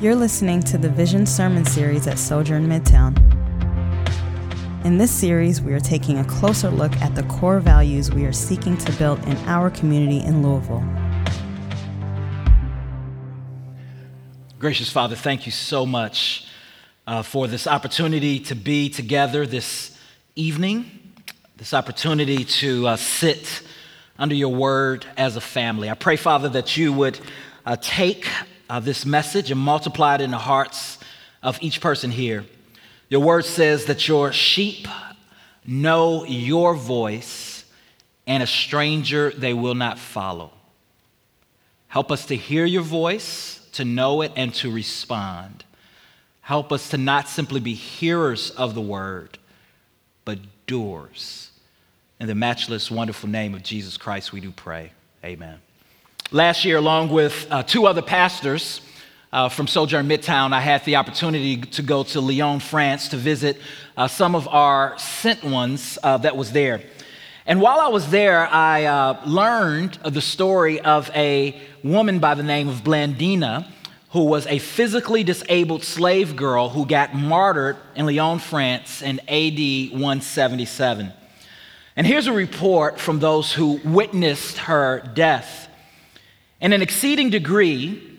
You're listening to the Vision Sermon Series at Sojourn Midtown. In this series, we are taking a closer look at the core values we are seeking to build in our community in Louisville. Gracious Father, thank you so much uh, for this opportunity to be together this evening, this opportunity to uh, sit under your word as a family. I pray, Father, that you would uh, take uh, this message and multiply it in the hearts of each person here. Your word says that your sheep know your voice, and a stranger they will not follow. Help us to hear your voice, to know it, and to respond. Help us to not simply be hearers of the word, but doers. In the matchless, wonderful name of Jesus Christ, we do pray. Amen. Last year, along with uh, two other pastors uh, from Sojourn Midtown, I had the opportunity to go to Lyon, France, to visit uh, some of our sent ones uh, that was there. And while I was there, I uh, learned the story of a woman by the name of Blandina, who was a physically disabled slave girl who got martyred in Lyon, France in AD 177. And here's a report from those who witnessed her death. In an exceeding degree,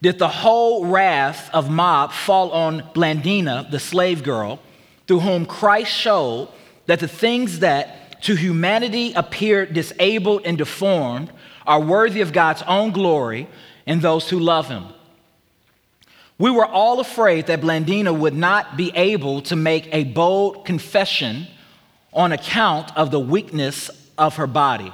did the whole wrath of mob fall on Blandina, the slave girl, through whom Christ showed that the things that to humanity appear disabled and deformed are worthy of God's own glory and those who love him. We were all afraid that Blandina would not be able to make a bold confession on account of the weakness of her body.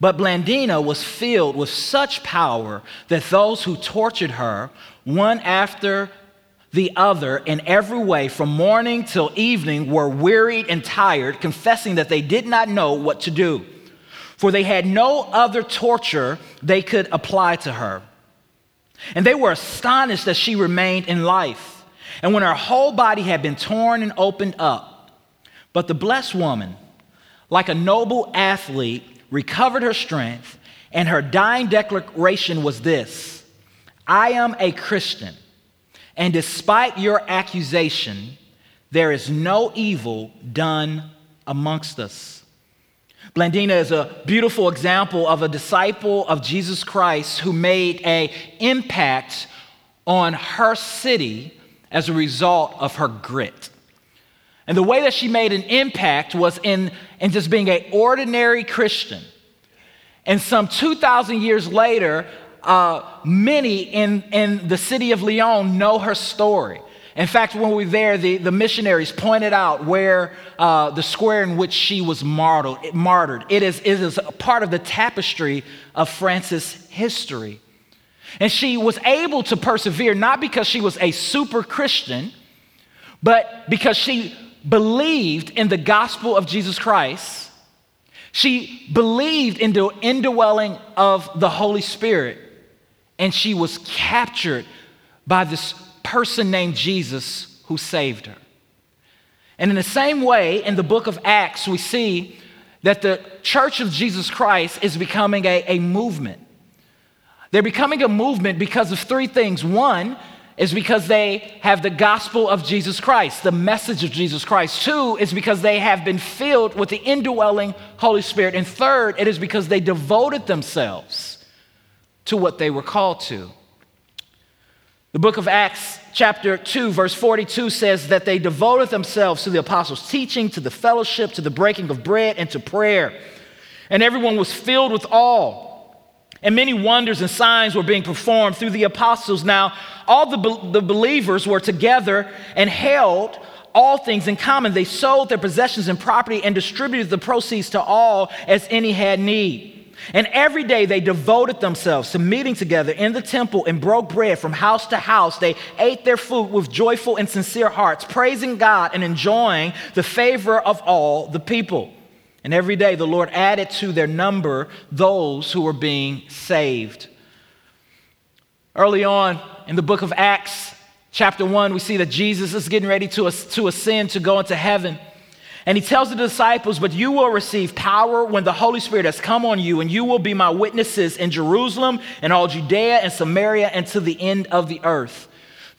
But Blandina was filled with such power that those who tortured her, one after the other, in every way, from morning till evening, were wearied and tired, confessing that they did not know what to do. For they had no other torture they could apply to her. And they were astonished that she remained in life. And when her whole body had been torn and opened up, but the blessed woman, like a noble athlete, recovered her strength, and her dying declaration was this I am a Christian, and despite your accusation, there is no evil done amongst us. Blandina is a beautiful example of a disciple of Jesus Christ who made an impact on her city as a result of her grit. And the way that she made an impact was in, in just being an ordinary Christian. And some 2,000 years later, uh, many in, in the city of Lyon know her story. In fact, when we were there, the, the missionaries pointed out where uh, the square in which she was martyred. martyred. It, is, it is a part of the tapestry of France's history. And she was able to persevere not because she was a super Christian, but because she believed in the gospel of Jesus Christ. She believed in the indwelling of the Holy Spirit, and she was captured by this person named Jesus who saved her. And in the same way, in the book of Acts, we see that the church of Jesus Christ is becoming a, a movement. They're becoming a movement because of three things. One, is because they have the gospel of Jesus Christ, the message of Jesus Christ. Two is because they have been filled with the indwelling Holy Spirit. And third, it is because they devoted themselves to what they were called to. The book of Acts, chapter 2, verse 42 says that they devoted themselves to the apostles' teaching, to the fellowship, to the breaking of bread, and to prayer. And everyone was filled with awe. And many wonders and signs were being performed through the apostles. Now, all the, the believers were together and held all things in common. They sold their possessions and property and distributed the proceeds to all as any had need. And every day they devoted themselves to meeting together in the temple and broke bread from house to house. They ate their food with joyful and sincere hearts, praising God and enjoying the favor of all the people. And every day the Lord added to their number those who were being saved. Early on in the book of Acts, chapter 1, we see that Jesus is getting ready to, to ascend to go into heaven. And he tells the disciples, But you will receive power when the Holy Spirit has come on you, and you will be my witnesses in Jerusalem and all Judea and Samaria and to the end of the earth.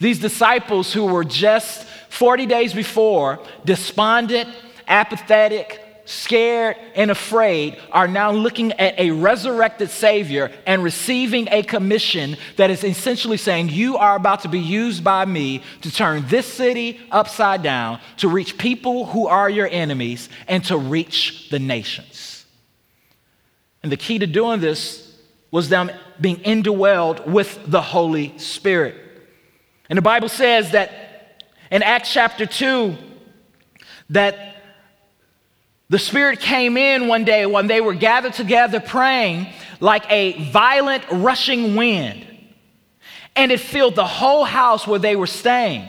These disciples who were just 40 days before despondent, apathetic, scared, and afraid are now looking at a resurrected Savior and receiving a commission that is essentially saying, You are about to be used by me to turn this city upside down, to reach people who are your enemies, and to reach the nations. And the key to doing this was them being indwelled with the Holy Spirit. And the Bible says that in Acts chapter 2, that the Spirit came in one day when they were gathered together praying like a violent rushing wind. And it filled the whole house where they were staying.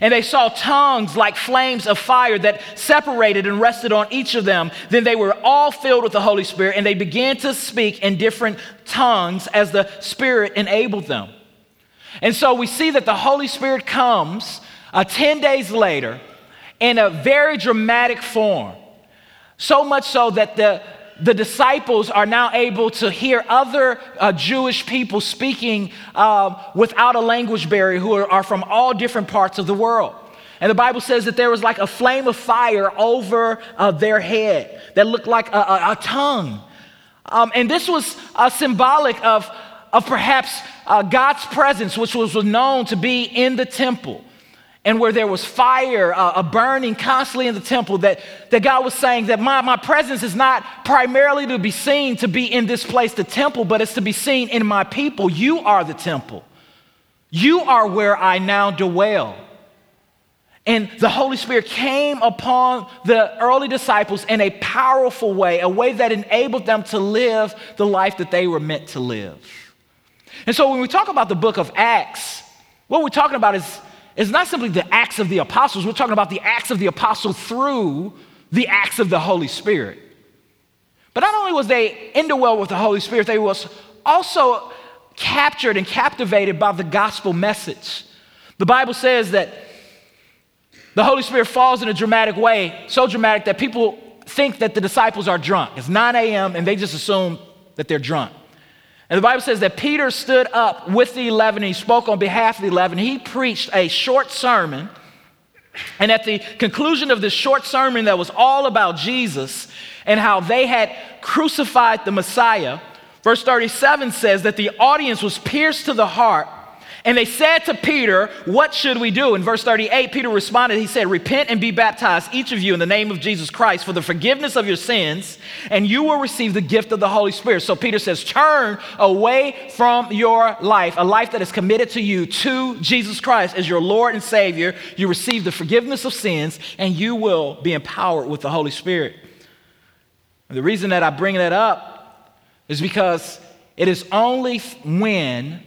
And they saw tongues like flames of fire that separated and rested on each of them. Then they were all filled with the Holy Spirit and they began to speak in different tongues as the Spirit enabled them. And so we see that the Holy Spirit comes uh, 10 days later in a very dramatic form. So much so that the, the disciples are now able to hear other uh, Jewish people speaking um, without a language barrier who are, are from all different parts of the world. And the Bible says that there was like a flame of fire over uh, their head that looked like a, a, a tongue. Um, and this was uh, symbolic of, of perhaps uh, God's presence, which was known to be in the temple and where there was fire uh, burning constantly in the temple, that, that God was saying that my, my presence is not primarily to be seen to be in this place, the temple, but it's to be seen in my people. You are the temple. You are where I now dwell. And the Holy Spirit came upon the early disciples in a powerful way, a way that enabled them to live the life that they were meant to live. And so when we talk about the book of Acts, what we're talking about is it's not simply the acts of the apostles, we're talking about the acts of the apostle through the acts of the Holy Spirit. But not only was they indwelled with the Holy Spirit, they was also captured and captivated by the gospel message. The Bible says that the Holy Spirit falls in a dramatic way, so dramatic that people think that the disciples are drunk. It's 9 a.m. and they just assume that they're drunk. And the Bible says that Peter stood up with the 11, he spoke on behalf of the 11. He preached a short sermon. And at the conclusion of this short sermon that was all about Jesus and how they had crucified the Messiah, verse 37 says that the audience was pierced to the heart and they said to Peter, What should we do? In verse 38, Peter responded, He said, Repent and be baptized, each of you, in the name of Jesus Christ, for the forgiveness of your sins, and you will receive the gift of the Holy Spirit. So Peter says, Turn away from your life, a life that is committed to you, to Jesus Christ as your Lord and Savior. You receive the forgiveness of sins, and you will be empowered with the Holy Spirit. And the reason that I bring that up is because it is only when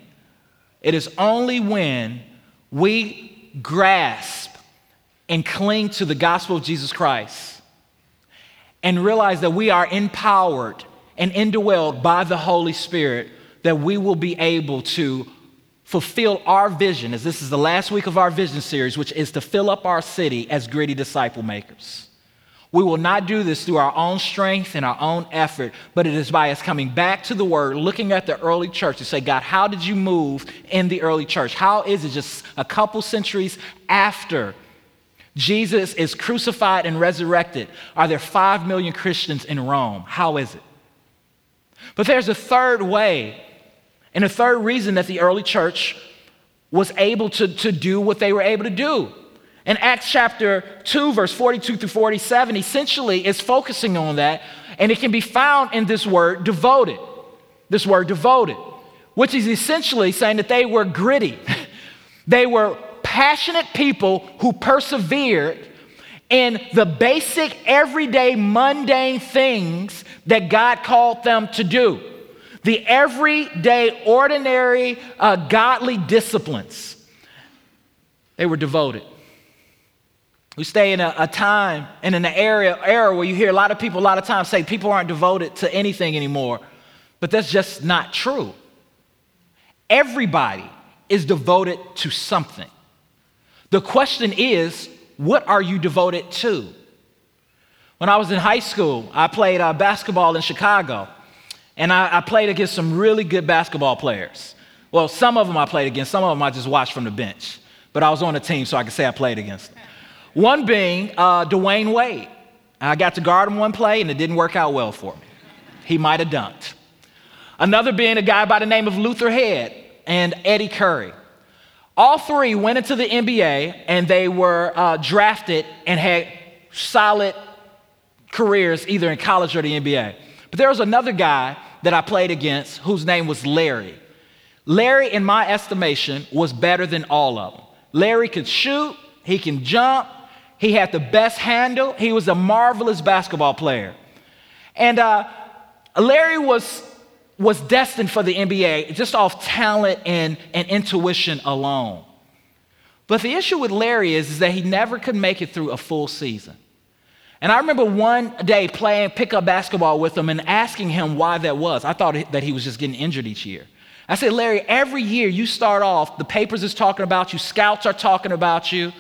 it is only when we grasp and cling to the gospel of Jesus Christ and realize that we are empowered and indwelled by the Holy Spirit that we will be able to fulfill our vision, as this is the last week of our vision series, which is to fill up our city as gritty disciple makers. We will not do this through our own strength and our own effort, but it is by us coming back to the Word, looking at the early church to say, God, how did you move in the early church? How is it just a couple centuries after Jesus is crucified and resurrected? Are there five million Christians in Rome? How is it? But there's a third way, and a third reason that the early church was able to, to do what they were able to do. In Acts chapter 2, verse 42 through 47, essentially is focusing on that, and it can be found in this word devoted. This word devoted, which is essentially saying that they were gritty. they were passionate people who persevered in the basic, everyday, mundane things that God called them to do. The everyday, ordinary, uh, godly disciplines. They were devoted. We stay in a, a, time and in an area era where you hear a lot of people a lot of times say people aren't devoted to anything anymore. But that's just not true. Everybody is devoted to something. The question is, what are you devoted to? When I was in high school, I played uh, basketball in Chicago, and I, I played against some really good basketball players. Well, some of them I played against, some of them I just watched from the bench. But I was on the team, so I could say I played against them. One being uh, Dwyane Wade. I got to guard him one play, and it didn't work out well for me. He might have dunked. Another being a guy by the name of Luther Head and Eddie Curry. All three went into the NBA, and they were uh, drafted and had solid careers either in college or the NBA. But there was another guy that I played against whose name was Larry. Larry, in my estimation, was better than all of them. Larry could shoot, he can jump, he had the best handle, he was a marvelous basketball player. And uh, Larry was, was destined for the NBA just off talent and, and intuition alone. But the issue with Larry is, is that he never could make it through a full season. And I remember one day playing pickup basketball with him and asking him why that was. I thought that he was just getting injured each year. I said, Larry, every year you start off, the papers is talking about you, scouts are talking about you.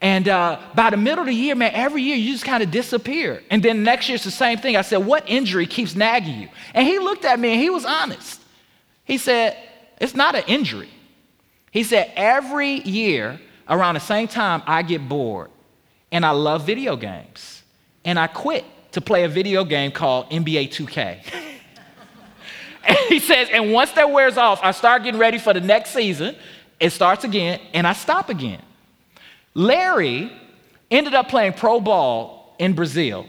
And uh, by the middle of the year, man, every year you just kind of disappear. And then next year it's the same thing. I said, What injury keeps nagging you? And he looked at me and he was honest. He said, It's not an injury. He said, Every year around the same time, I get bored and I love video games. And I quit to play a video game called NBA 2K. and he says, And once that wears off, I start getting ready for the next season. It starts again and I stop again. Larry ended up playing pro ball in Brazil.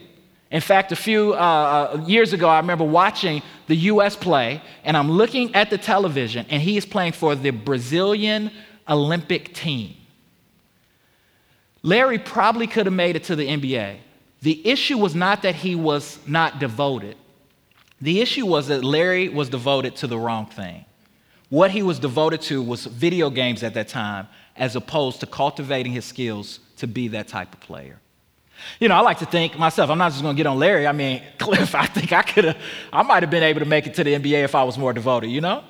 In fact, a few uh, uh, years ago, I remember watching the US play, and I'm looking at the television, and he is playing for the Brazilian Olympic team. Larry probably could have made it to the NBA. The issue was not that he was not devoted, the issue was that Larry was devoted to the wrong thing. What he was devoted to was video games at that time, as opposed to cultivating his skills to be that type of player. You know, I like to think myself, I'm not just gonna get on Larry. I mean, Cliff, I think I could have, I might have been able to make it to the NBA if I was more devoted, you know?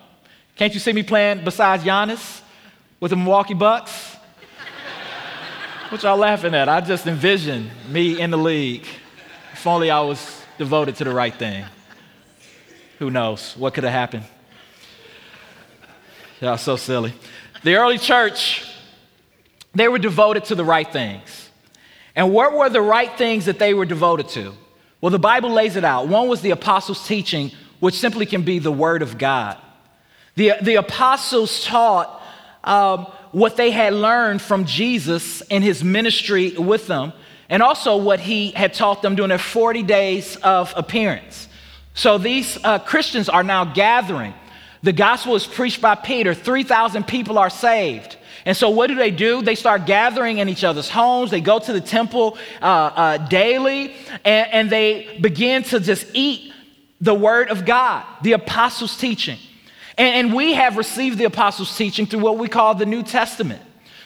Can't you see me playing besides Giannis with the Milwaukee Bucks? what y'all laughing at? I just envision me in the league. If only I was devoted to the right thing. Who knows? What could have happened? Y'all so silly. The early church, they were devoted to the right things. And what were the right things that they were devoted to? Well, the Bible lays it out. One was the apostles' teaching, which simply can be the word of God. The, the apostles taught um, what they had learned from Jesus in his ministry with them, and also what he had taught them during their 40 days of appearance. So these uh, Christians are now gathering. The gospel is preached by Peter. 3,000 people are saved. And so, what do they do? They start gathering in each other's homes. They go to the temple uh, uh, daily and, and they begin to just eat the word of God, the apostles' teaching. And, and we have received the apostles' teaching through what we call the New Testament.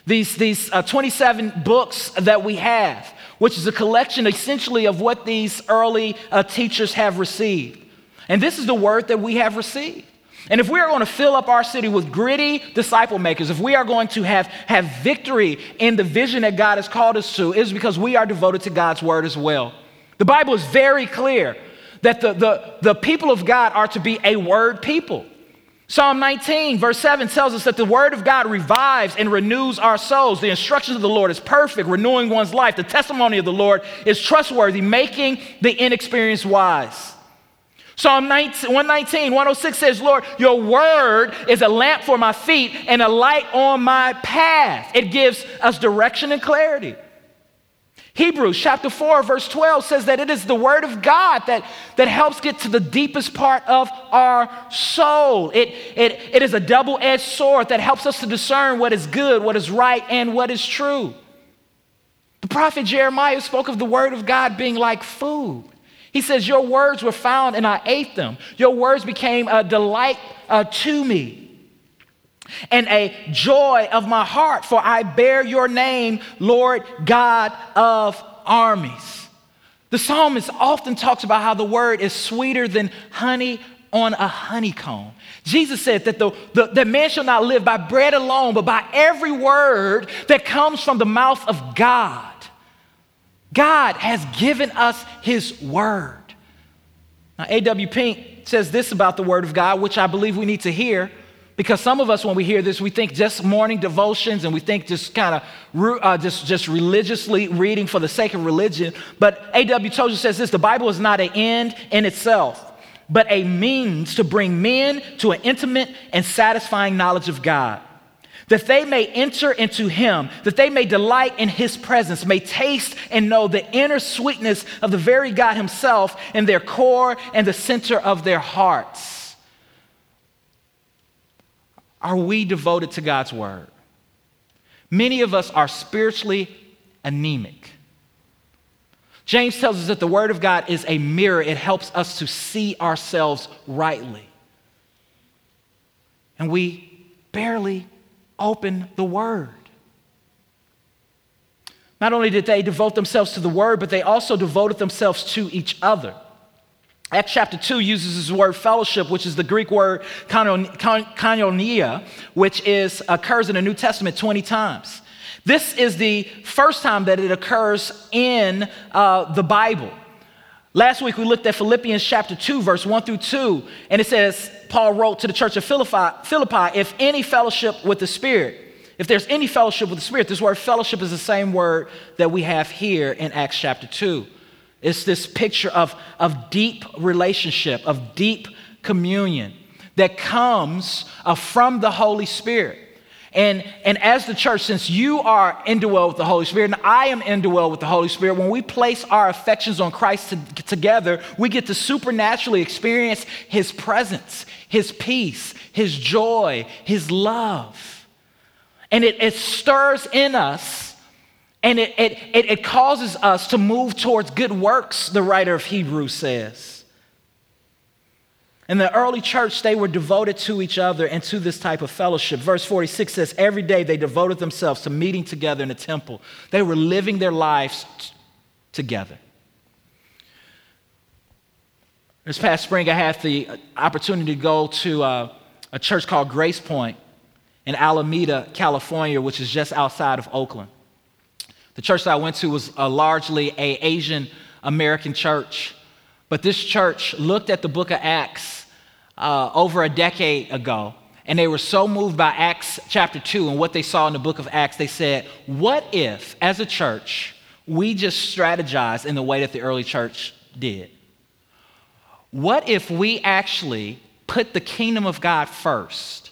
These, these uh, 27 books that we have, which is a collection essentially of what these early uh, teachers have received. And this is the word that we have received. And if we are going to fill up our city with gritty disciple makers, if we are going to have, have victory in the vision that God has called us to, it's because we are devoted to God's word as well. The Bible is very clear that the, the, the people of God are to be a word people. Psalm 19, verse 7 tells us that the word of God revives and renews our souls. The instructions of the Lord is perfect, renewing one's life. The testimony of the Lord is trustworthy, making the inexperienced wise. Psalm 119, 106 says, Lord, your word is a lamp for my feet and a light on my path. It gives us direction and clarity. Hebrews chapter 4, verse 12 says that it is the word of God that, that helps get to the deepest part of our soul. It, it, it is a double edged sword that helps us to discern what is good, what is right, and what is true. The prophet Jeremiah spoke of the word of God being like food. He says, Your words were found and I ate them. Your words became a delight uh, to me and a joy of my heart, for I bear your name, Lord God of armies. The psalmist often talks about how the word is sweeter than honey on a honeycomb. Jesus said that the, the, man shall not live by bread alone, but by every word that comes from the mouth of God. God has given us His Word. Now, A.W. Pink says this about the Word of God, which I believe we need to hear. Because some of us, when we hear this, we think just morning devotions and we think just kind of uh, just, just religiously reading for the sake of religion. But A.W. Tozer says this the Bible is not an end in itself, but a means to bring men to an intimate and satisfying knowledge of God that they may enter into him, that they may delight in his presence, may taste and know the inner sweetness of the very God himself in their core and the center of their hearts. Are we devoted to God's word? Many of us are spiritually anemic. James tells us that the word of God is a mirror, it helps us to see ourselves rightly. And we barely open the Word. Not only did they devote themselves to the Word, but they also devoted themselves to each other. Acts chapter 2 uses this word fellowship, which is the Greek word koinonia, which is, occurs in the New Testament 20 times. This is the first time that it occurs in uh, the Bible. Last week we looked at Philippians chapter 2, verse 1 through 2, and it says, Paul wrote to the church of Philippi, Philippi, if any fellowship with the Spirit, if there's any fellowship with the Spirit, this word fellowship is the same word that we have here in Acts chapter 2. It's this picture of, of deep relationship, of deep communion that comes uh, from the Holy Spirit. And, and as the church, since you are indwelled with the Holy Spirit and I am indwelled with the Holy Spirit, when we place our affections on Christ to, together, we get to supernaturally experience His presence, His peace, His joy, His love. And it, it stirs in us and it, it, it, it causes us to move towards good works, the writer of Hebrews says. In the early church, they were devoted to each other and to this type of fellowship. Verse 46 says, Every day they devoted themselves to meeting together in the temple. They were living their lives t- together. This past spring, I had the opportunity to go to uh, a church called Grace Point in Alameda, California, which is just outside of Oakland. The church that I went to was a largely a Asian American church. But this church looked at the book of Acts uh, over a decade ago, and they were so moved by Acts chapter 2 and what they saw in the book of Acts, they said, What if, as a church, we just strategize in the way that the early church did? What if we actually put the kingdom of God first?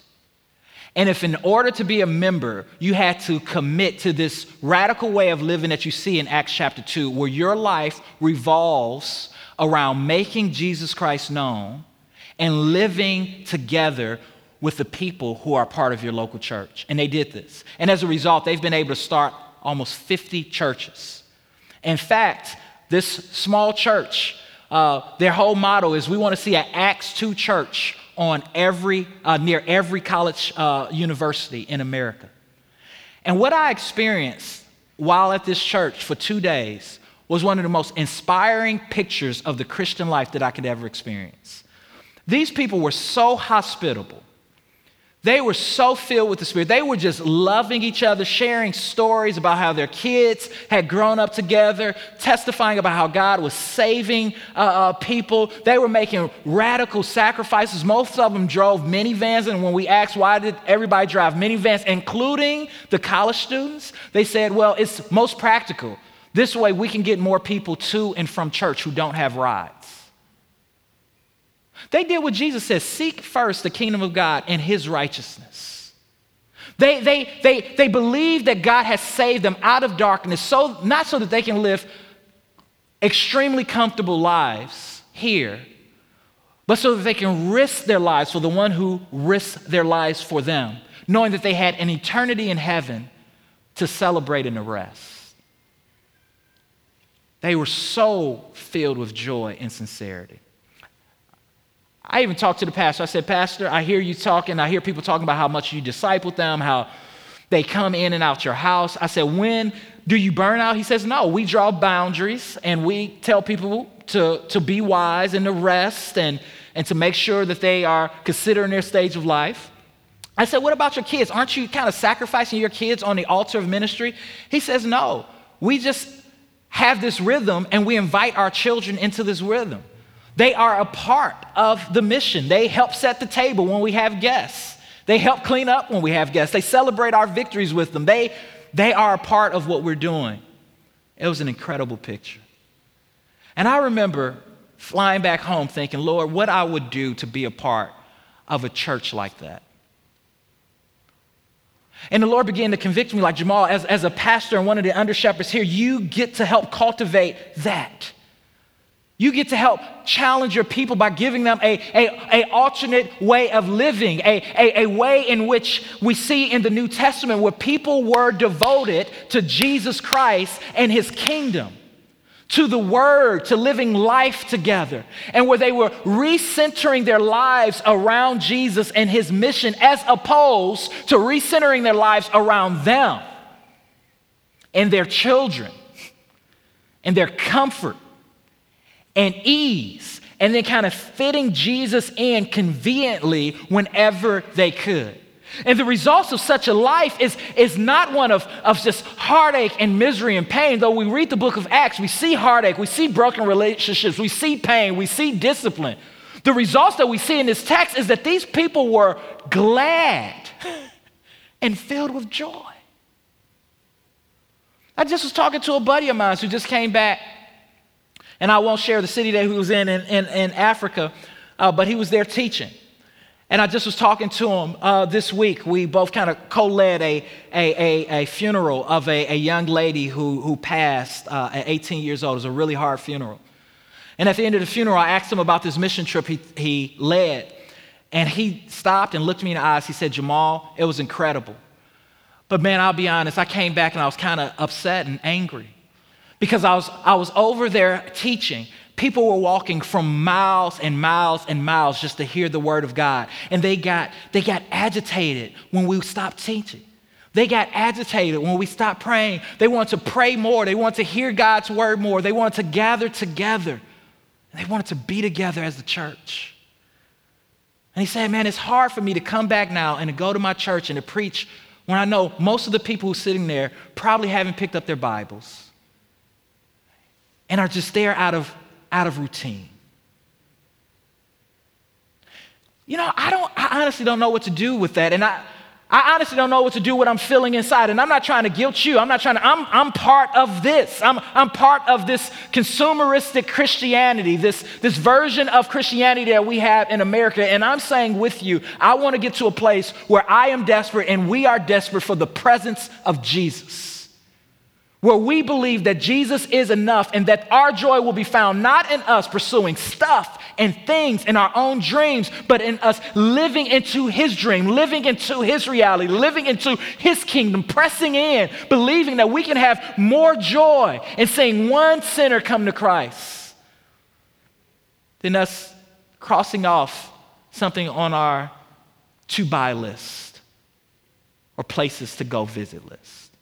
And if, in order to be a member, you had to commit to this radical way of living that you see in Acts chapter 2, where your life revolves around making Jesus Christ known and living together with the people who are part of your local church. And they did this. And as a result, they've been able to start almost 50 churches. In fact, this small church, uh, their whole motto is we want to see an Acts 2 church on every, uh, near every college uh, university in America. And what I experienced while at this church for two days was one of the most inspiring pictures of the Christian life that I could ever experience. These people were so hospitable. They were so filled with the Spirit. They were just loving each other, sharing stories about how their kids had grown up together, testifying about how God was saving uh, uh, people. They were making radical sacrifices. Most of them drove minivans. And when we asked why did everybody drive minivans, including the college students, they said, well, it's most practical. This way, we can get more people to and from church who don't have rides. They did what Jesus says seek first the kingdom of God and his righteousness. They, they, they, they believe that God has saved them out of darkness, so, not so that they can live extremely comfortable lives here, but so that they can risk their lives for the one who risks their lives for them, knowing that they had an eternity in heaven to celebrate and to rest. They were so filled with joy and sincerity. I even talked to the pastor. I said, Pastor, I hear you talking. I hear people talking about how much you disciple them, how they come in and out your house. I said, When do you burn out? He says, No, we draw boundaries and we tell people to, to be wise and to rest and, and to make sure that they are considering their stage of life. I said, What about your kids? Aren't you kind of sacrificing your kids on the altar of ministry? He says, No, we just have this rhythm and we invite our children into this rhythm. They are a part of the mission. They help set the table when we have guests. They help clean up when we have guests. They celebrate our victories with them. They, they are a part of what we're doing. It was an incredible picture. And I remember flying back home thinking, Lord, what I would do to be a part of a church like that. And the Lord began to convict me, like Jamal, as, as a pastor and one of the under shepherds here, you get to help cultivate that. You get to help challenge your people by giving them a, a, a alternate way of living, a, a, a way in which we see in the New Testament where people were devoted to Jesus Christ and his kingdom to the Word, to living life together, and where they were recentering their lives around Jesus and His mission as opposed to recentering their lives around them and their children and their comfort and ease, and then kind of fitting Jesus in conveniently whenever they could. And the results of such a life is, is not one of, of just heartache and misery and pain. Though we read the book of Acts, we see heartache, we see broken relationships, we see pain, we see discipline. The results that we see in this text is that these people were glad and filled with joy. I just was talking to a buddy of mine who just came back, and I won't share the city that he was in in, in, in Africa, uh, but he was there teaching. And I just was talking to him uh, this week. We both kind of co led a, a, a, a, funeral of a, a young lady who, who passed uh, at 18 years old. It was a really hard funeral. And at the end of the funeral, I asked him about this mission trip he, he led. And he stopped and looked me in the eyes. He said, Jamal, it was incredible. But man, I'll be honest, I came back and I was kind of upset and angry because I was, I was over there teaching People were walking from miles and miles and miles just to hear the word of God. And they got, they got agitated when we stopped teaching. They got agitated when we stopped praying. They wanted to pray more. They wanted to hear God's word more. They wanted to gather together. They wanted to be together as the church. And he said, Man, it's hard for me to come back now and to go to my church and to preach when I know most of the people who are sitting there probably haven't picked up their Bibles and are just there out of out of routine. You know, I don't I honestly don't know what to do with that. And I I honestly don't know what to do with what I'm feeling inside. And I'm not trying to guilt you. I'm not trying to, I'm, I'm part of this. I'm, I'm part of this consumeristic Christianity, this, this version of Christianity that we have in America. And I'm saying with you, I want to get to a place where I am desperate and we are desperate for the presence of Jesus where we believe that Jesus is enough and that our joy will be found not in us pursuing stuff and things in our own dreams, but in us living into His dream, living into His reality, living into His kingdom, pressing in, believing that we can have more joy in seeing one sinner come to Christ than us crossing off something on our to buy list or places to go visit list.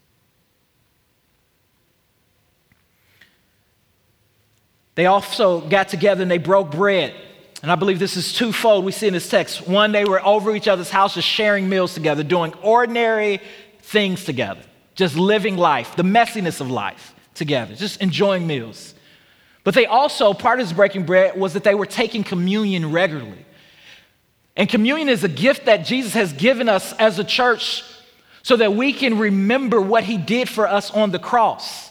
They also got together and they broke bread. And I believe this is twofold. We see in this text. One, they were over each other's houses sharing meals together, doing ordinary things together, just living life, the messiness of life together, just enjoying meals. But they also, part of this breaking bread was that they were taking communion regularly. And communion is a gift that Jesus has given us as a church so that we can remember what he did for us on the cross.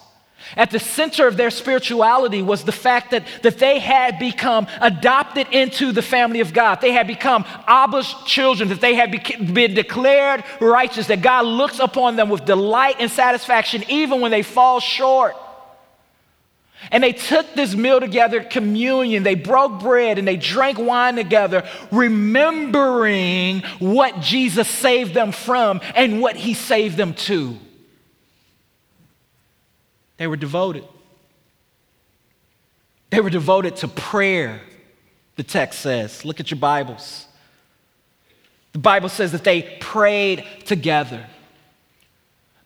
At the center of their spirituality was the fact that, that they had become adopted into the family of God. They had become Abba's children, that they had been declared righteous, that God looks upon them with delight and satisfaction even when they fall short. And they took this meal together, communion. They broke bread and they drank wine together, remembering what Jesus saved them from and what he saved them to. They were devoted. They were devoted to prayer, the text says. Look at your Bibles. The Bible says that they prayed together.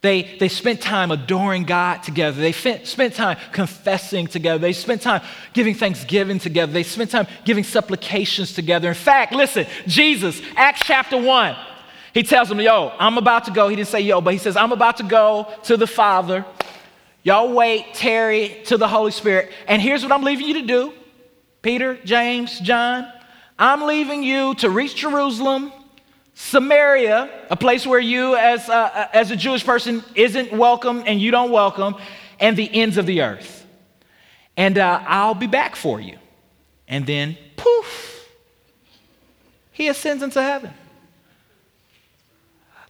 They, they spent time adoring God together. They spent time confessing together. They spent time giving thanksgiving together. They spent time giving supplications together. In fact, listen, Jesus, Acts chapter 1, he tells them, Yo, I'm about to go. He didn't say yo, but he says, I'm about to go to the Father Y'all wait, tarry, to the Holy Spirit. And here's what I'm leaving you to do Peter, James, John. I'm leaving you to reach Jerusalem, Samaria, a place where you, as a, as a Jewish person, isn't welcome and you don't welcome, and the ends of the earth. And uh, I'll be back for you. And then, poof, he ascends into heaven.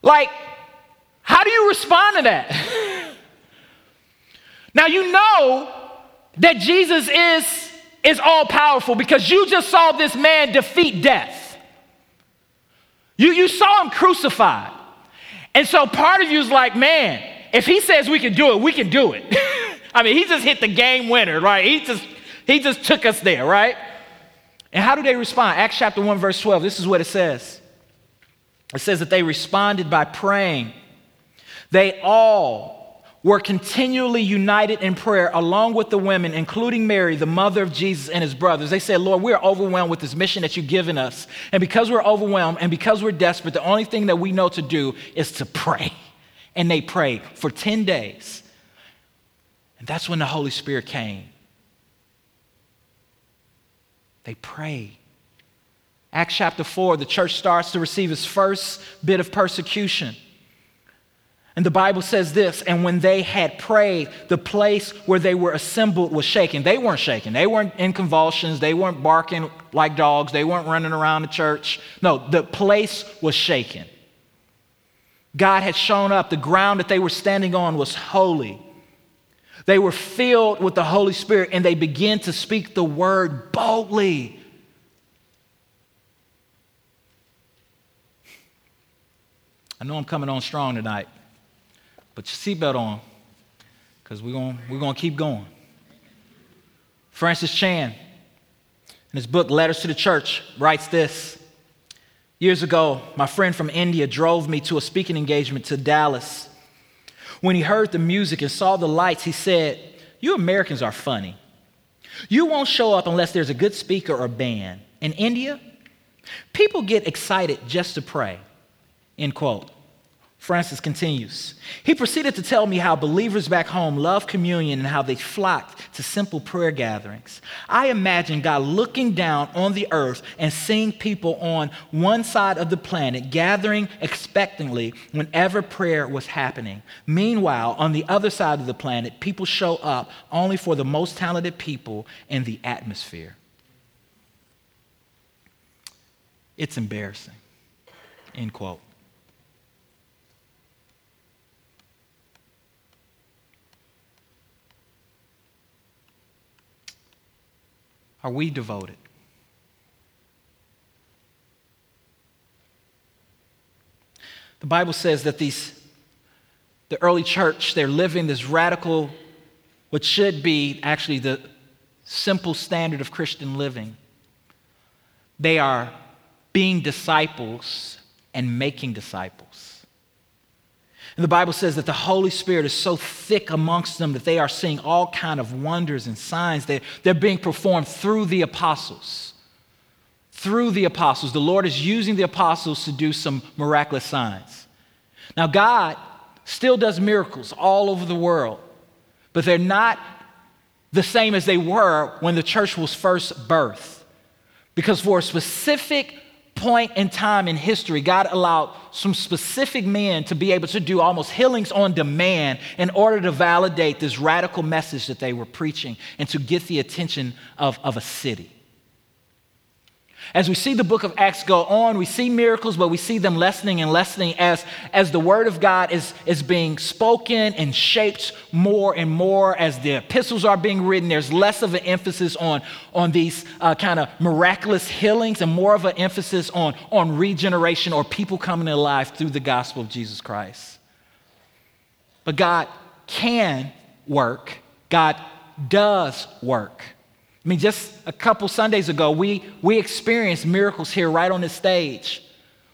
Like, how do you respond to that? now, you know that Jesus is, is all powerful because you just saw this man defeat death. You, you saw him crucified. And so part of you is like, man, if he says we can do it, we can do it. I mean, he just hit the game winner, right? He just, he just took us there, right? And how do they respond? Acts chapter 1, verse 12, this is what it says. It says that they responded by praying. They all were continually united in prayer along with the women, including Mary, the mother of Jesus, and his brothers. They said, Lord, we're overwhelmed with this mission that you've given us. And because we're overwhelmed and because we're desperate, the only thing that we know to do is to pray. And they prayed for 10 days. And that's when the Holy Spirit came. They prayed. Acts chapter 4, the church starts to receive its first bit of persecution. And the Bible says this, and when they had prayed, the place where they were assembled was shaken. They weren't shaken. They weren't in convulsions. They weren't barking like dogs. They weren't running around the church. No, the place was shaken. God had shown up. The ground that they were standing on was holy. They were filled with the Holy Spirit and they began to speak the word boldly. I know I'm coming on strong tonight. Put your seatbelt on, because we're going we're gonna keep going. Francis Chan, in his book Letters to the Church, writes this. Years ago, my friend from India drove me to a speaking engagement to Dallas. When he heard the music and saw the lights, he said, You Americans are funny. You won't show up unless there's a good speaker or band. In India, people get excited just to pray. End quote. Francis continues. He proceeded to tell me how believers back home love communion and how they flocked to simple prayer gatherings. I imagine God looking down on the earth and seeing people on one side of the planet gathering expectantly whenever prayer was happening. Meanwhile, on the other side of the planet, people show up only for the most talented people in the atmosphere. It's embarrassing. End quote. Are we devoted? The Bible says that these, the early church, they're living this radical, what should be actually the simple standard of Christian living. They are being disciples and making disciples. And the Bible says that the Holy Spirit is so thick amongst them that they are seeing all kind of wonders and signs. They, they're being performed through the apostles. Through the apostles. The Lord is using the apostles to do some miraculous signs. Now, God still does miracles all over the world, but they're not the same as they were when the church was first birthed. Because for a specific point in time in history, God allowed some specific men to be able to do almost healings on demand in order to validate this radical message that they were preaching and to get the attention of, of a city. As we see the book of Acts go on, we see miracles, but we see them lessening and lessening as, as the word of God is, is being spoken and shaped more and more as the epistles are being written. There's less of an emphasis on, on these uh, kind of miraculous healings and more of an emphasis on, on regeneration or people coming alive through the gospel of Jesus Christ. But God can work, God does work. I mean, just a couple Sundays ago, we, we experienced miracles here right on the stage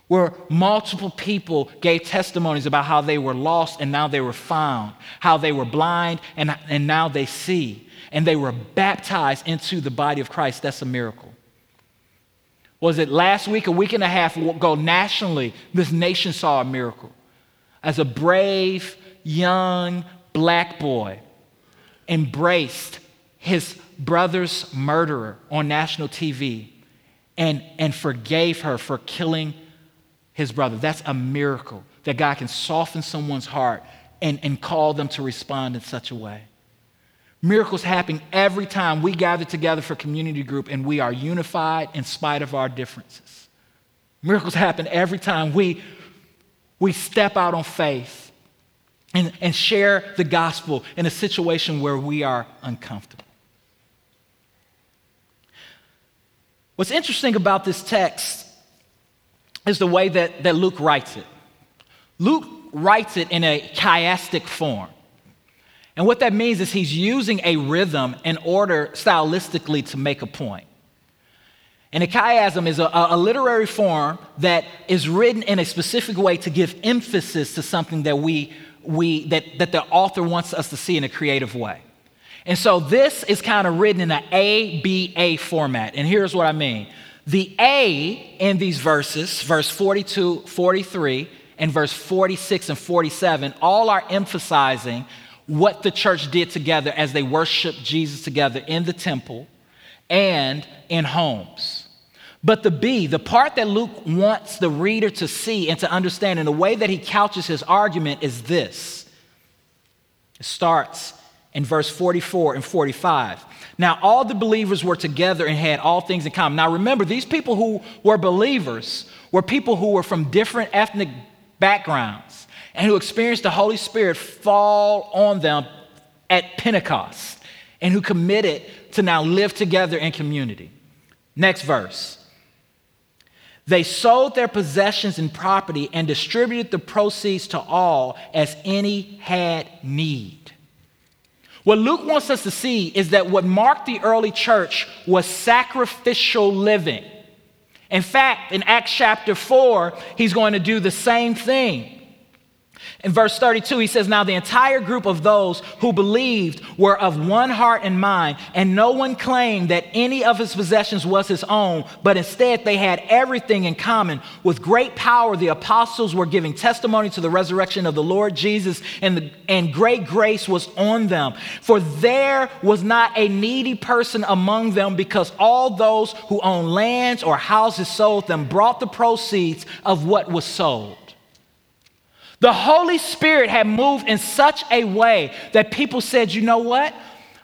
where multiple people gave testimonies about how they were lost and now they were found, how they were blind and, and now they see, and they were baptized into the body of Christ. That's a miracle. Was it last week, a week and a half ago, nationally, this nation saw a miracle as a brave, young black boy embraced his brother's murderer on national TV and, and forgave her for killing his brother. That's a miracle that God can soften someone's heart and, and call them to respond in such a way. Miracles happen every time we gather together for community group and we are unified in spite of our differences. Miracles happen every time we, we step out on faith and, and share the gospel in a situation where we are uncomfortable. What's interesting about this text is the way that, that Luke writes it. Luke writes it in a chiastic form. And what that means is he's using a rhythm in order stylistically to make a point. And a chiasm is a, a, literary form that is written in a specific way to give emphasis to something that, we, we, that, that the author wants us to see in a creative way. And so this is kind of written in an A, B, A format. And here's what I mean the A in these verses, verse 42, 43, and verse 46 and 47, all are emphasizing what the church did together as they worshiped Jesus together in the temple and in homes. But the B, the part that Luke wants the reader to see and to understand and the way that he couches his argument is this. It starts in verse 44 and 45. Now, all the believers were together and had all things in common. Now, remember, these people who were believers were people who were from different ethnic backgrounds and who experienced the Holy Spirit fall on them at Pentecost and who committed to now live together in community. Next verse. They sold their possessions and property and distributed the proceeds to all as any had need. What Luke wants us to see is that what marked the early church was sacrificial living. In fact, in Acts chapter 4, he's going to do the same thing. In verse 32, he says, Now the entire group of those who believed were of one heart and mind, and no one claimed that any of his possessions was his own, but instead they had everything in common. With great power, the apostles were giving testimony to the resurrection of the Lord Jesus, and, the, and great grace was on them. For there was not a needy person among them, because all those who owned lands or houses sold them, brought the proceeds of what was sold. The Holy Spirit had moved in such a way that people said, you know what?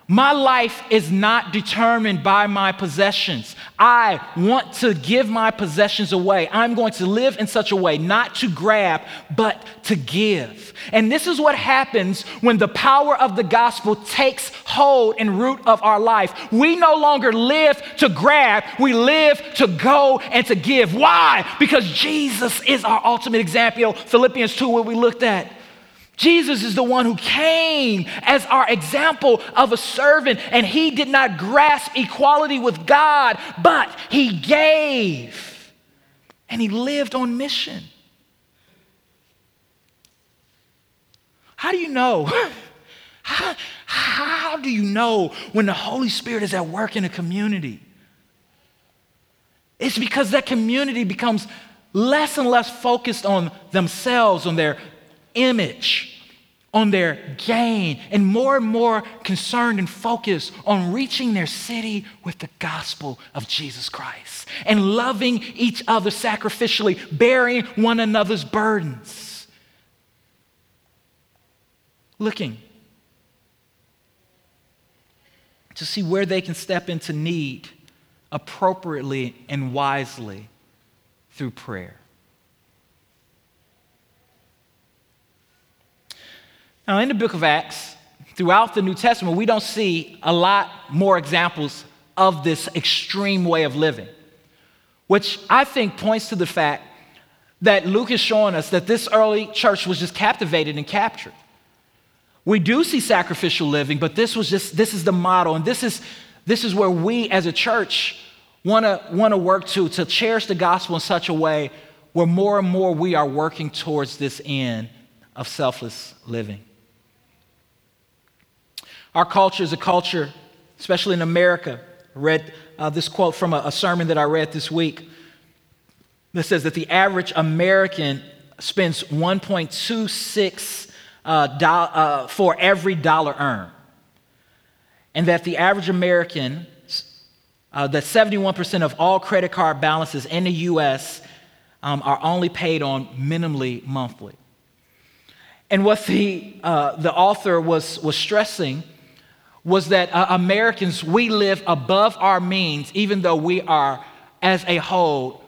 My life is not determined by my possessions. I want to give my possessions away. I'm going to live in such a way, not to grab, but to give. And this is what happens when the power of the gospel takes hold and root of our life. We no longer live to grab, we live to go and to give. Why? Because Jesus is our ultimate example. Philippians 2, what we looked at. Jesus is the one who came as our example of a servant, and he did not grasp equality with God, but he gave and he lived on mission. How do you know? How, how do you know when the Holy Spirit is at work in a community? It's because that community becomes less and less focused on themselves, on their image, on their gain, and more and more concerned and focused on reaching their city with the gospel of Jesus Christ and loving each other sacrificially, bearing one another's burdens. Looking to see where they can step into need appropriately and wisely through prayer. Now, in the book of Acts, throughout the New Testament, we don't see a lot more examples of this extreme way of living, which I think points to the fact that Luke is showing us that this early church was just captivated and captured. We do see sacrificial living, but this was just this is the model, and this is this is where we as a church want to want to work to to cherish the gospel in such a way where more and more we are working towards this end of selfless living. Our culture is a culture, especially in America. I read uh, this quote from a, a sermon that I read this week that says that the average American spends 1.26 uh, do- uh, for every dollar earned. and that the average American, uh, that 71% of all credit card balances in the US um, are only paid on minimally monthly. And what the, uh, the author was, was stressing was that uh, Americans, we live above our means, even though we are, as a whole,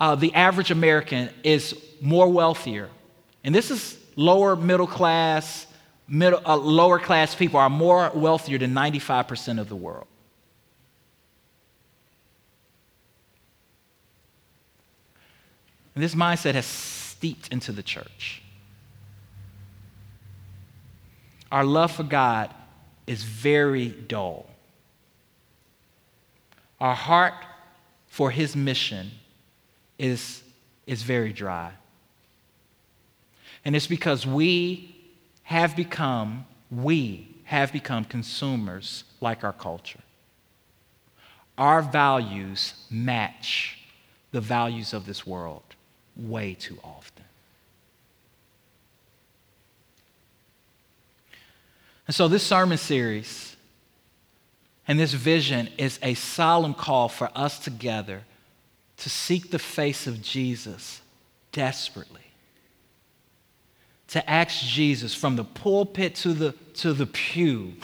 uh, the average American is more wealthier. And this is lower middle class, middle, uh, lower class people are more wealthier than 95% of the world. And this mindset has steeped into the church. Our love for God is very dull. Our heart for his mission is, is very dry. And it's because we have become, we have become consumers like our culture. Our values match the values of this world way too often. And so, this sermon series and this vision is a solemn call for us together to seek the face of Jesus desperately. To ask Jesus from the pulpit to the, to the pew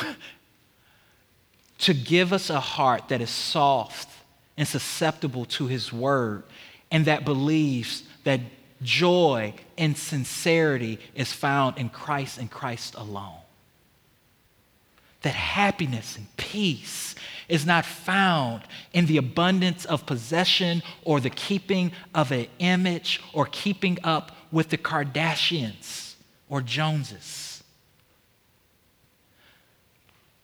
to give us a heart that is soft and susceptible to his word and that believes that joy and sincerity is found in Christ and Christ alone that happiness and peace is not found in the abundance of possession or the keeping of an image or keeping up with the Kardashians or Joneses.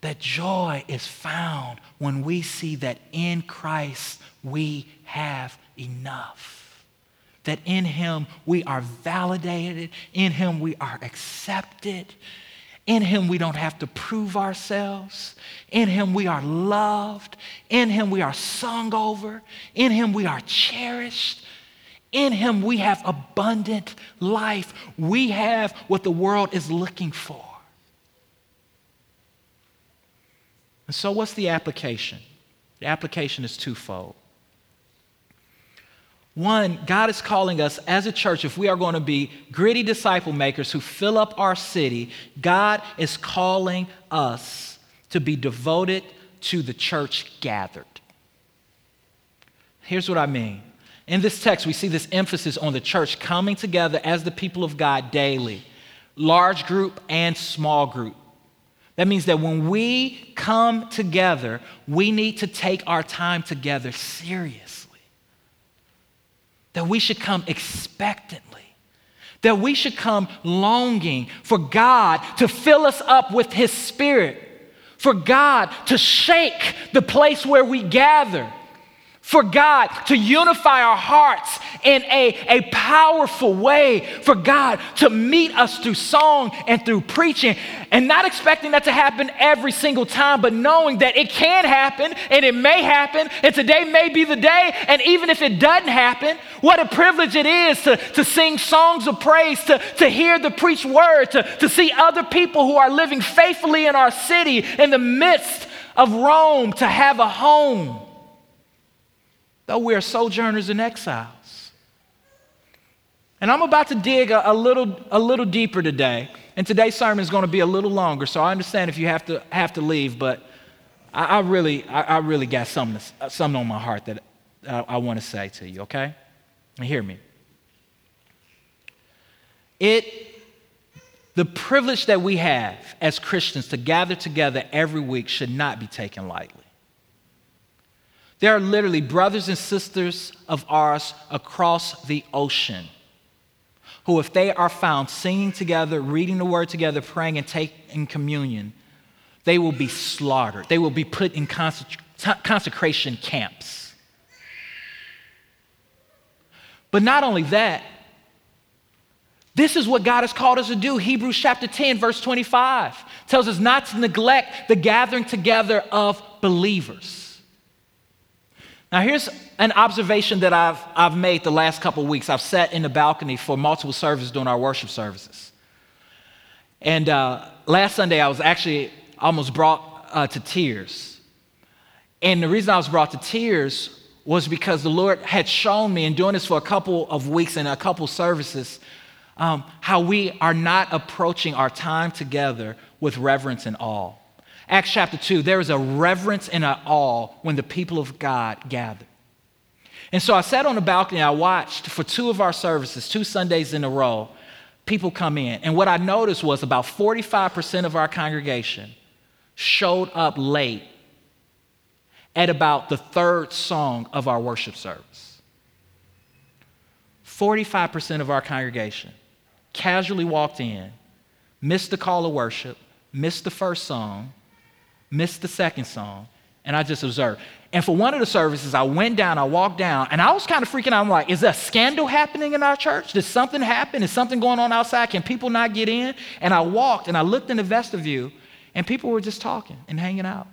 That joy is found when we see that in Christ we have enough. That in Him we are validated, in Him we are accepted, in Him, we don't have to prove ourselves. In Him, we are loved. In Him, we are sung over. In Him, we are cherished. In Him, we have abundant life. We have what the world is looking for. And so, what's the application? The application is twofold. One, God is calling us as a church, if we are going to be gritty disciple makers who fill up our city, God is calling us to be devoted to the church gathered. Here's what I mean. In this text, we see this emphasis on the church coming together as the people of God daily, large group and small group. That means that when we come together, we need to take our time together serious that we should come expectantly, that we should come longing for God to fill us up with His Spirit, for God to shake the place where we gather for God to unify our hearts in a, a powerful way, for God to meet us through song and through preaching, and not expecting that to happen every single time, but knowing that it can happen and it may happen, and today may be the day, and even if it doesn't happen, what a privilege it is to, to sing songs of praise, to, to hear the preached word, to, to see other people who are living faithfully in our city in the midst of Rome, to have a home though we are sojourners and exiles. And I'm about to dig a, a, little, a little deeper today. And today's sermon is going to be a little longer, so I understand if you have to, have to leave, but I, I really, I, I, really got something, uh, something on my heart that uh, I, I want to say to you, okay? Hear me. It, the privilege that we have as Christians to gather together every week should not be taken lightly. There are literally brothers and sisters of ours across the ocean who, if they are found singing together, reading the word together, praying, and taking communion, they will be slaughtered. They will be put in consecration camps. But not only that, this is what God has called us to do. Hebrews chapter 10, verse 25 tells us not to neglect the gathering together of believers. Now, here's an observation that I've, I've made the last couple weeks. I've sat in the balcony for multiple services during our worship services. And uh, last Sunday, I was actually almost brought uh, to tears. And the reason I was brought to tears was because the Lord had shown me in doing this for a couple of weeks and a couple services um, how we are not approaching our time together with reverence and awe. Acts chapter 2, there is a reverence and an awe when the people of God gather. And so I sat on the balcony, I watched for two of our services, two Sundays in a row, people come in. And what I noticed was about 45% of our congregation showed up late at about the third song of our worship service. 45% of our congregation casually walked in, missed the call of worship, missed the first song, missed the second song, and I just observed. And for one of the services, I went down, I walked down, and I was kind of freaking out. I'm like, is there a scandal happening in our church? Did something happen? Is something going on outside? Can people not get in? And I walked and I looked in the vestibule, and people were just talking and hanging out.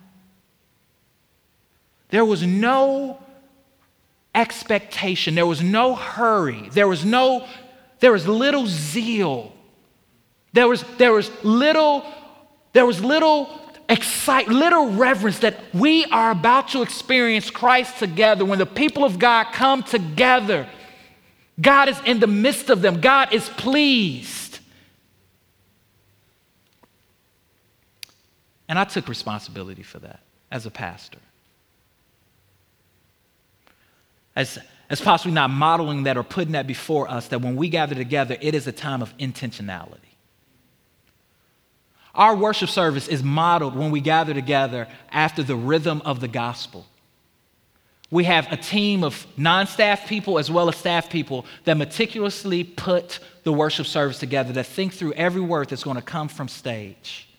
There was no expectation, there was no hurry, there was no, there was little zeal. There was, there was little, there was little excite, little reverence that we are about to experience Christ together. When the people of God come together, God is in the midst of them, God is pleased. And I took responsibility for that as a pastor. As, as possibly not modeling that or putting that before us, that when we gather together, it is a time of intentionality. Our worship service is modeled when we gather together after the rhythm of the gospel. We have a team of non staff people as well as staff people that meticulously put the worship service together, that think through every word that's going to come from stage.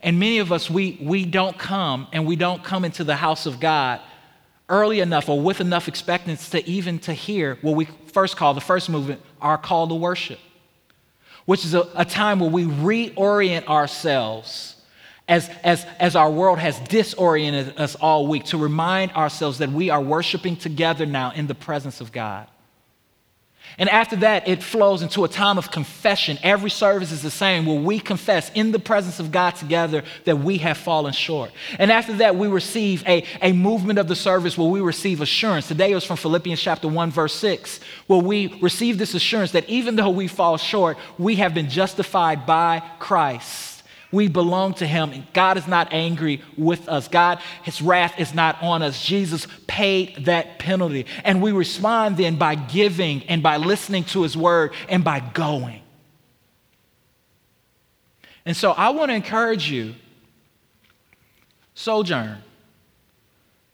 And many of us, we, we don't come and we don't come into the house of God early enough or with enough expectancy to even to hear what we first call the first movement, our call to worship, which is a, a time where we reorient ourselves as, as, as our world has disoriented us all week to remind ourselves that we are worshiping together now in the presence of God. And after that, it flows into a time of confession. Every service is the same, where we confess in the presence of God together that we have fallen short. And after that, we receive a, a movement of the service where we receive assurance. Today was from Philippians chapter 1, verse 6, where we receive this assurance that even though we fall short, we have been justified by Christ. We belong to him. And God is not angry with us. God, his wrath is not on us. Jesus paid that penalty. And we respond then by giving and by listening to his word and by going. And so I want to encourage you, Sojourn,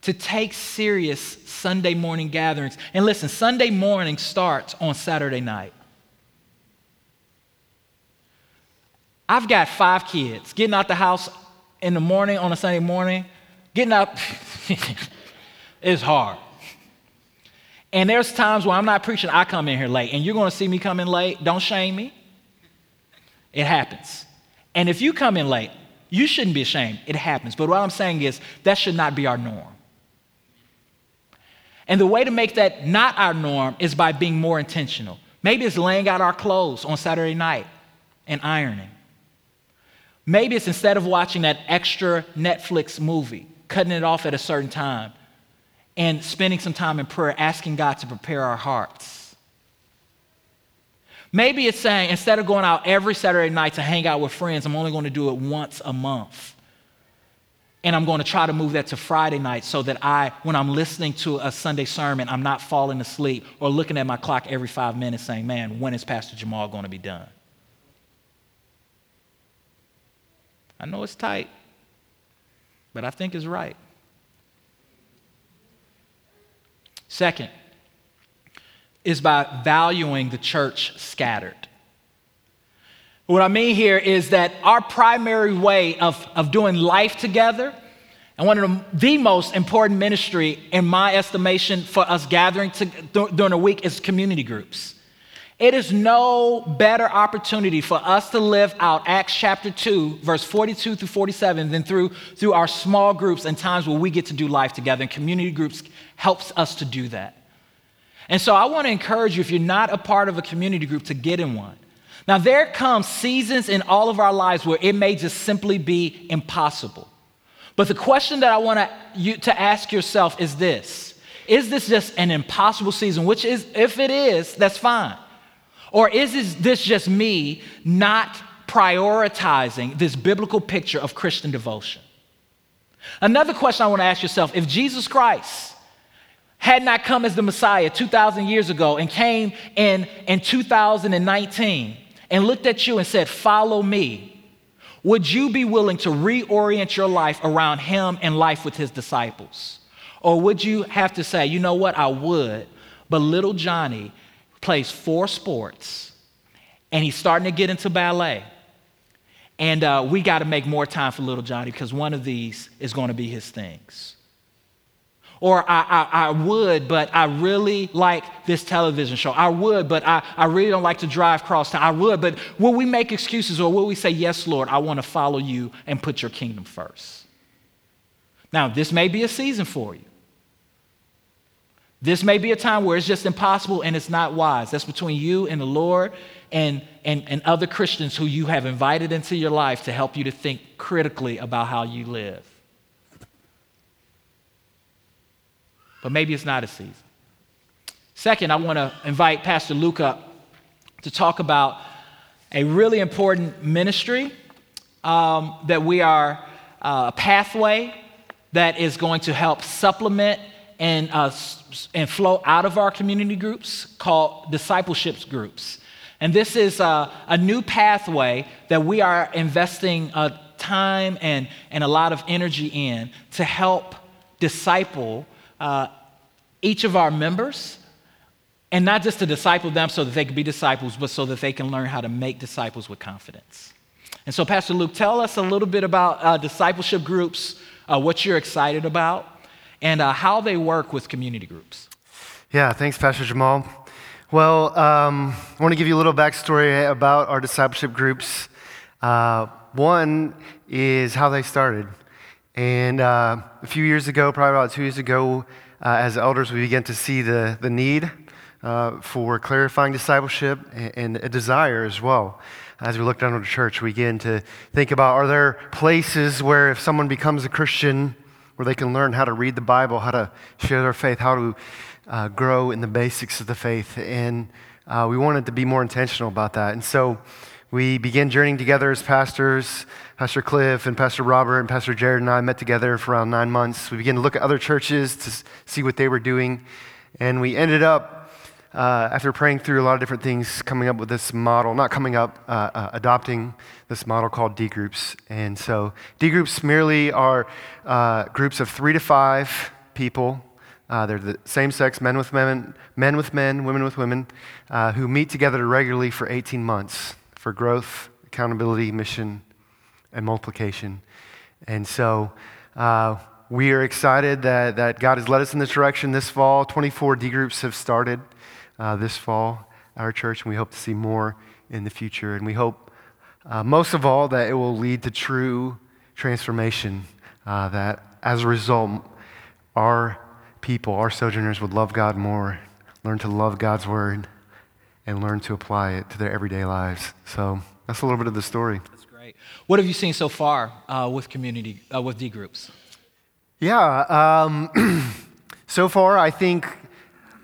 to take serious Sunday morning gatherings. And listen, Sunday morning starts on Saturday night. I've got five kids. Getting out the house in the morning on a Sunday morning, getting up is hard. And there's times when I'm not preaching, I come in here late. And you're going to see me come in late. Don't shame me. It happens. And if you come in late, you shouldn't be ashamed. It happens. But what I'm saying is that should not be our norm. And the way to make that not our norm is by being more intentional. Maybe it's laying out our clothes on Saturday night and ironing. Maybe it's instead of watching that extra Netflix movie, cutting it off at a certain time, and spending some time in prayer, asking God to prepare our hearts. Maybe it's saying instead of going out every Saturday night to hang out with friends, I'm only going to do it once a month. And I'm going to try to move that to Friday night so that I, when I'm listening to a Sunday sermon, I'm not falling asleep or looking at my clock every five minutes saying, man, when is Pastor Jamal going to be done? I know it's tight, but I think it's right. Second, is by valuing the church scattered. What I mean here is that our primary way of, of doing life together, and one of the, the most important ministry, in my estimation, for us gathering to, during a week is community groups. It is no better opportunity for us to live out Acts chapter 2, verse 42 through 47 than through, through our small groups and times where we get to do life together. And community groups helps us to do that. And so I want to encourage you, if you're not a part of a community group, to get in one. Now, there come seasons in all of our lives where it may just simply be impossible. But the question that I want you to ask yourself is this Is this just an impossible season? Which is, if it is, that's fine. Or is this just me not prioritizing this biblical picture of Christian devotion? Another question I want to ask yourself if Jesus Christ had not come as the Messiah 2,000 years ago and came in, in 2019 and looked at you and said, Follow me, would you be willing to reorient your life around him and life with his disciples? Or would you have to say, You know what, I would, but little Johnny plays four sports and he's starting to get into ballet. And uh, we got to make more time for little Johnny because one of these is going to be his things. Or I, I, I, would, but I really like this television show. I would, but I, I really don't like to drive cross town. I would, but will we make excuses or will we say, Yes, Lord, I want to follow you and put your kingdom first? Now, this may be a season for you. This may be a time where it's just impossible and it's not wise. That's between you and the Lord and, and, and other Christians who you have invited into your life to help you to think critically about how you live. but maybe it's not a season. Second, I want to invite Pastor Luke up to talk about a really important ministry um, that we are uh, a pathway that is going to help supplement and, uh, and flow out of our community groups called discipleship groups. And this is uh, a new pathway that we are investing uh, time and, and a lot of energy in to help disciple uh, each of our members, and not just to disciple them so that they can be disciples, but so that they can learn how to make disciples with confidence. And so, Pastor Luke, tell us a little bit about uh, discipleship groups, what you're excited about, and uh, how they work with community groups. Yeah, thanks, Pastor Jamal. Well, um, I want to give you a little backstory about our discipleship groups. Uh, one is how they started. And uh, a few years ago, probably about two years ago, uh, as elders, we began to see the, the need uh, for clarifying discipleship and, and, a desire as well. As we look down at the church, we begin to think about are there places where if someone becomes a Christian, where they can learn how to read the Bible, how to share their faith, how to uh, grow in the basics of the faith. And uh, we wanted to be more intentional about that. And so we began journeying together as pastors. Pastor Cliff and Pastor Robert and Pastor Jared and I met together for around nine months. We began to look at other churches to see what they were doing. And we ended up, uh, after praying through a lot of different things, coming up with this model, not coming up, uh, uh, adopting this model called D groups. And so D groups merely are uh, groups of three to five people uh, they're the same sex, men with men, men with men, women with women, uh, who meet together regularly for 18 months for growth, accountability, mission, and multiplication. And so we are excited that, that God has led us in this direction this fall. 24 D groups have started uh, this fall at our church, and we hope to see more in the future. And we hope, uh, most of all, that it will lead to true transformation, uh, that as a result, our people, our sojourners, would love God more, learn to love God's word and learn to apply it to their everyday lives. So that's a little bit of the story. That's great. What have you seen so far uh, with community, uh, with D groups? Yeah, um, so far I think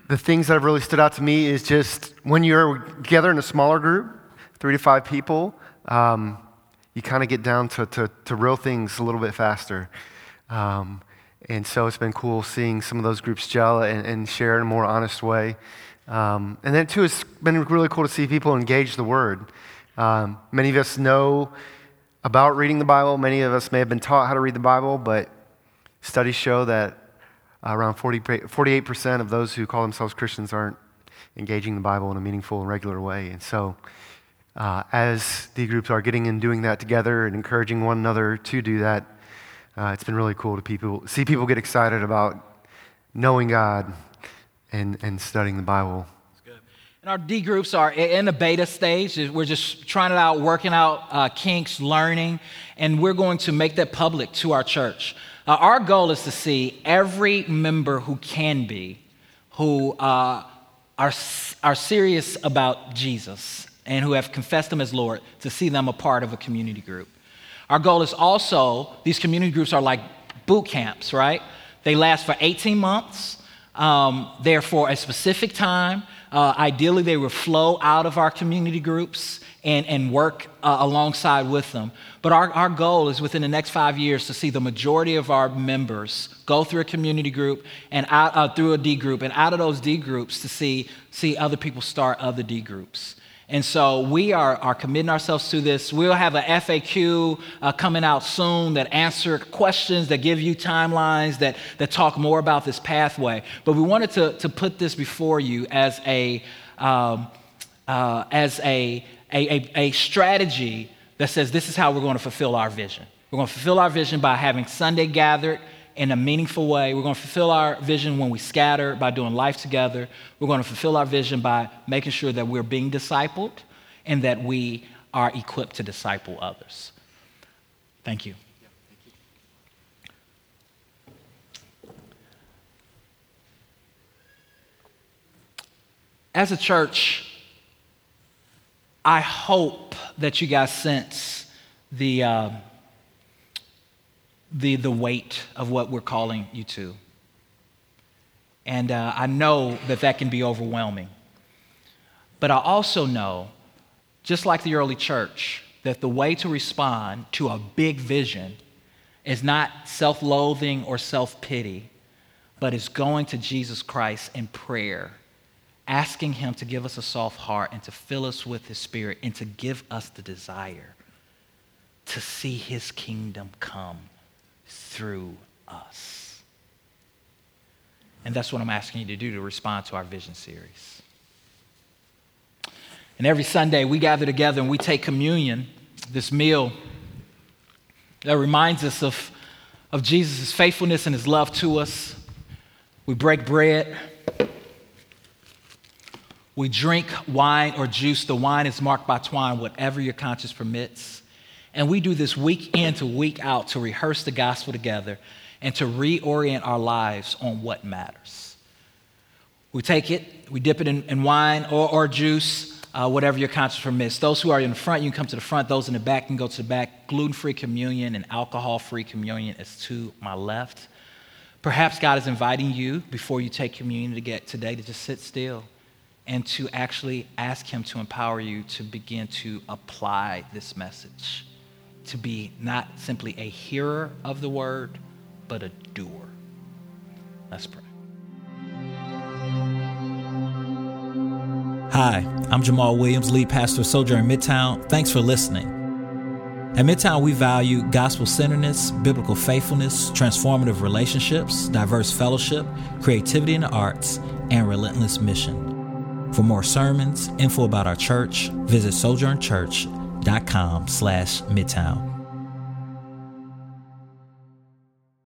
the things that have really stood out to me is just when you're together in a smaller group, three to five people, um, you kind of get down to, to, to, real things a little bit faster. Um, and so it's been cool seeing some of those groups gel and, and share in a more honest way. Um, and then, too, it's been really cool to see people engage the Word. Um, many of us know about reading the Bible. Many of us may have been taught how to read the Bible, but studies show that around 40, 48% of those who call themselves Christians aren't engaging the Bible in a meaningful and regular way. And so, uh, as the groups are getting and doing that together and encouraging one another to do that, uh, it's been really cool to people, see people get excited about knowing God and, and studying the Bible. And our D groups are in the beta stage. We're just trying it out, working out uh, kinks, learning, and we're going to make that public to our church. Uh, our goal is to see every member who can be, who uh, are, are serious about Jesus and who have confessed Him as Lord to see them a part of a community group. Our goal is also, these community groups are like boot camps, right? They last for 18 months. Um, they're for a specific time. Uh, ideally, they will flow out of our community groups and, and work uh, alongside with them. But our, our goal is within the next five years to see the majority of our members go through a community group and out, uh, through a D group, and out of those D groups to see, see other people start other D groups. And so we are, are committing ourselves to this. We'll have an FAQ uh, coming out soon that answer questions, that give you timelines, that, that talk more about this pathway. But we wanted to, to put this before you as a, um, uh, as a, a, a, a strategy that says this is how we're going to fulfill our vision. We're going to fulfill our vision by having Sunday gathered in a meaningful way. We're going to fulfill our vision when we scatter by doing life together. We're going to fulfill our vision by making sure that we're being discipled and that we are equipped to disciple others. Thank you. As a church, I hope that you guys sense the. Uh, the, the weight of what we're calling you to. And uh, I know that that can be overwhelming. But I also know, just like the early church, that the way to respond to a big vision is not self loathing or self pity, but is going to Jesus Christ in prayer, asking Him to give us a soft heart and to fill us with His Spirit and to give us the desire to see His kingdom come through us. And that's what I'm asking you to do to respond to our vision series. And every Sunday, we gather together and we take communion, this meal that reminds us of, of Jesus' faithfulness and his love to us. We break bread. We drink wine or juice. The wine is marked by twine, whatever your conscience permits. And we do this week in to week out to rehearse the gospel together and to reorient our lives on what matters. We take it, we dip it in, in wine or, or juice, uh, whatever your conscience permits. Those who are in the front, you can come to the front. Those in the back can go to the back. Gluten free communion and alcohol free communion is to my left. Perhaps God is inviting you before you take communion to get today to just sit still and to actually ask Him to empower you to begin to apply this message to be not simply a hearer of the word, but a doer. Let's pray. Hi, I'm Jamal Williams, lead pastor of Sojourn Midtown. Thanks for listening. At Midtown, we value gospel centeredness, biblical faithfulness, transformative relationships, diverse fellowship, creativity in the arts, and relentless mission. For more sermons, info about our church, visit sojournchurch.com com slash midtown.